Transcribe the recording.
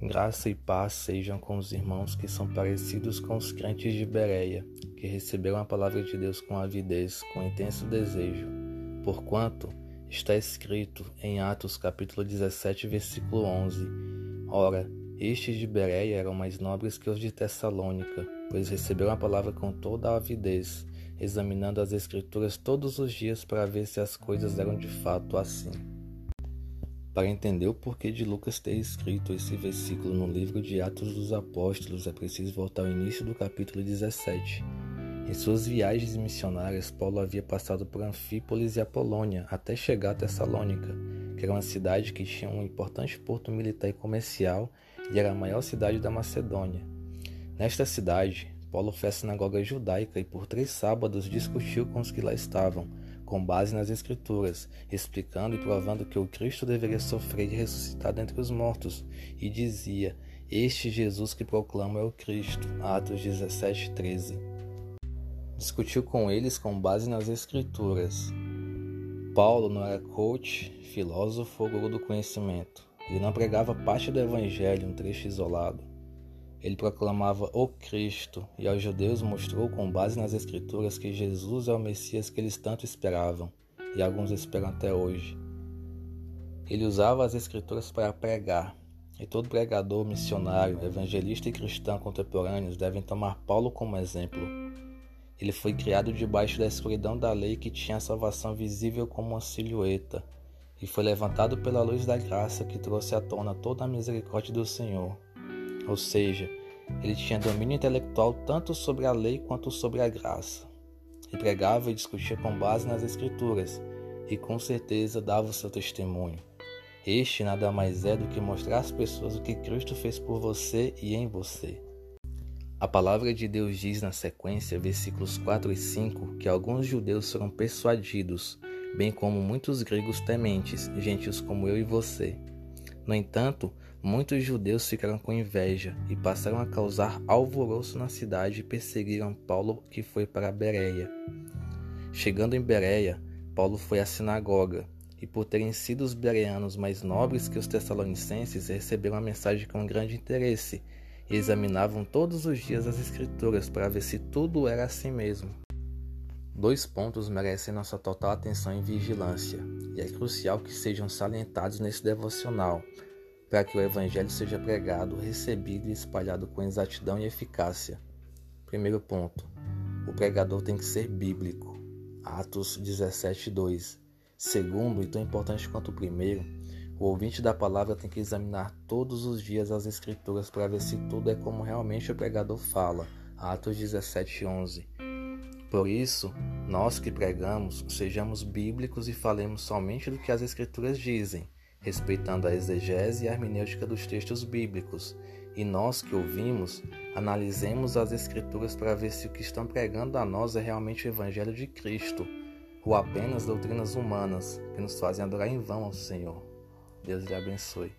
Graça e paz sejam com os irmãos que são parecidos com os crentes de Bereia, que receberam a palavra de Deus com avidez, com intenso desejo. Porquanto está escrito em Atos capítulo 17, versículo 11: Ora, estes de Bereia eram mais nobres que os de Tessalônica, pois receberam a palavra com toda a avidez, examinando as Escrituras todos os dias para ver se as coisas eram de fato assim. Para entender o porquê de Lucas ter escrito esse versículo no livro de Atos dos Apóstolos, é preciso voltar ao início do capítulo 17. Em suas viagens missionárias, Paulo havia passado por Anfípolis e Apolônia até chegar a Tessalônica, que era uma cidade que tinha um importante porto militar e comercial e era a maior cidade da Macedônia. Nesta cidade, Paulo foi à sinagoga judaica e por três sábados discutiu com os que lá estavam com base nas Escrituras, explicando e provando que o Cristo deveria sofrer e ressuscitar dentre os mortos, e dizia: Este Jesus que proclamo é o Cristo. Atos 17, 13. Discutiu com eles com base nas Escrituras. Paulo não era coach, filósofo ou guru do conhecimento. Ele não pregava parte do Evangelho, um trecho isolado. Ele proclamava o Cristo e aos judeus mostrou com base nas Escrituras que Jesus é o Messias que eles tanto esperavam e alguns esperam até hoje. Ele usava as Escrituras para pregar, e todo pregador, missionário, evangelista e cristão contemporâneos devem tomar Paulo como exemplo. Ele foi criado debaixo da escuridão da lei que tinha a salvação visível como uma silhueta, e foi levantado pela luz da graça que trouxe à tona toda a misericórdia do Senhor ou seja, ele tinha domínio intelectual tanto sobre a lei quanto sobre a graça. E pregava e discutia com base nas Escrituras, e com certeza dava o seu testemunho. Este nada mais é do que mostrar às pessoas o que Cristo fez por você e em você. A palavra de Deus diz na sequência, versículos 4 e 5, que alguns judeus foram persuadidos, bem como muitos gregos tementes, gentios como eu e você. No entanto, Muitos judeus ficaram com inveja e passaram a causar alvoroço na cidade e perseguiram Paulo, que foi para Bereia. Chegando em Bereia, Paulo foi à sinagoga, e por terem sido os bereanos mais nobres que os tessalonicenses, receberam a mensagem com grande interesse e examinavam todos os dias as escrituras para ver se tudo era assim mesmo. Dois pontos merecem nossa total atenção e vigilância, e é crucial que sejam salientados nesse devocional para que o Evangelho seja pregado, recebido e espalhado com exatidão e eficácia. Primeiro ponto: o pregador tem que ser bíblico. Atos 17, 2. Segundo, e tão importante quanto o primeiro, o ouvinte da palavra tem que examinar todos os dias as Escrituras para ver se tudo é como realmente o pregador fala. Atos 17, 11. Por isso, nós que pregamos, sejamos bíblicos e falemos somente do que as Escrituras dizem respeitando a exegese e a hermenêutica dos textos bíblicos, e nós que ouvimos, analisemos as Escrituras para ver se o que estão pregando a nós é realmente o Evangelho de Cristo, ou apenas doutrinas humanas que nos fazem adorar em vão ao Senhor. Deus lhe abençoe.